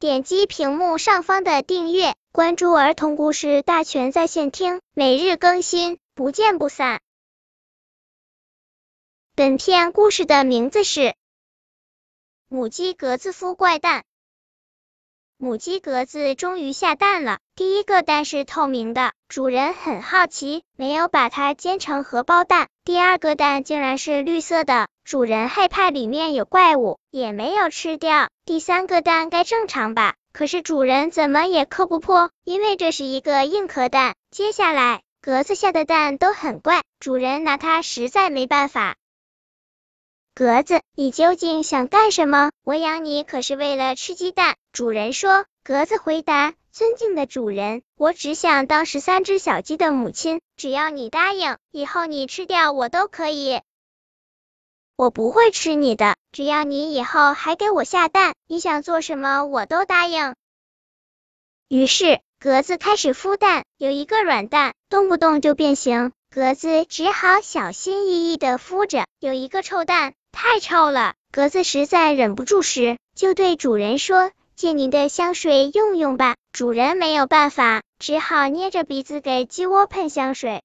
点击屏幕上方的订阅，关注儿童故事大全在线听，每日更新，不见不散。本片故事的名字是《母鸡格子夫怪蛋》。母鸡格子终于下蛋了，第一个蛋是透明的，主人很好奇，没有把它煎成荷包蛋。第二个蛋竟然是绿色的，主人害怕里面有怪物，也没有吃掉。第三个蛋该正常吧，可是主人怎么也磕不破，因为这是一个硬壳蛋。接下来格子下的蛋都很怪，主人拿它实在没办法。格子，你究竟想干什么？我养你可是为了吃鸡蛋。主人说。格子回答：尊敬的主人，我只想当十三只小鸡的母亲，只要你答应，以后你吃掉我都可以。我不会吃你的，只要你以后还给我下蛋，你想做什么我都答应。于是格子开始孵蛋，有一个软蛋，动不动就变形，格子只好小心翼翼的孵着。有一个臭蛋。太臭了，格子实在忍不住时，就对主人说：“借您的香水用用吧。”主人没有办法，只好捏着鼻子给鸡窝喷香水。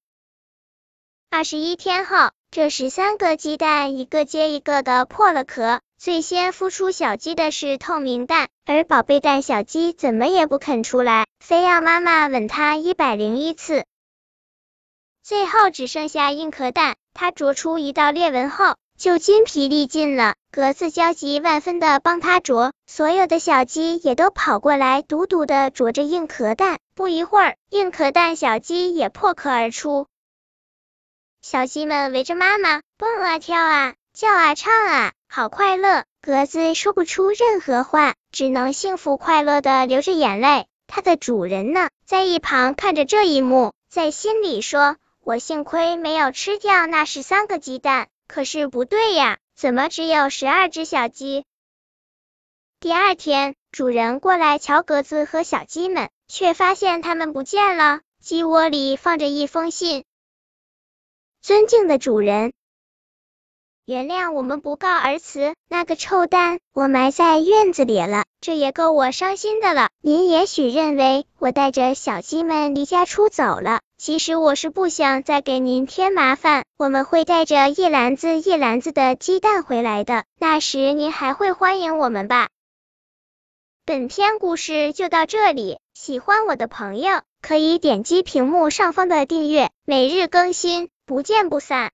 二十一天后，这十三个鸡蛋一个接一个的破了壳，最先孵出小鸡的是透明蛋，而宝贝蛋小鸡怎么也不肯出来，非要妈妈吻它一百零一次。最后只剩下硬壳蛋，它啄出一道裂纹后。就筋疲力尽了，格子焦急万分的帮他啄，所有的小鸡也都跑过来，笃笃的啄着硬壳蛋。不一会儿，硬壳蛋小鸡也破壳而出，小鸡们围着妈妈蹦啊跳啊，叫啊唱啊，好快乐。格子说不出任何话，只能幸福快乐的流着眼泪。它的主人呢，在一旁看着这一幕，在心里说：“我幸亏没有吃掉那十三个鸡蛋。”可是不对呀，怎么只有十二只小鸡？第二天，主人过来瞧格子和小鸡们，却发现它们不见了。鸡窝里放着一封信：“尊敬的主人。”原谅我们不告而辞，那个臭蛋我埋在院子里了，这也够我伤心的了。您也许认为我带着小鸡们离家出走了，其实我是不想再给您添麻烦。我们会带着一篮子一篮子的鸡蛋回来的，那时您还会欢迎我们吧？本篇故事就到这里，喜欢我的朋友可以点击屏幕上方的订阅，每日更新，不见不散。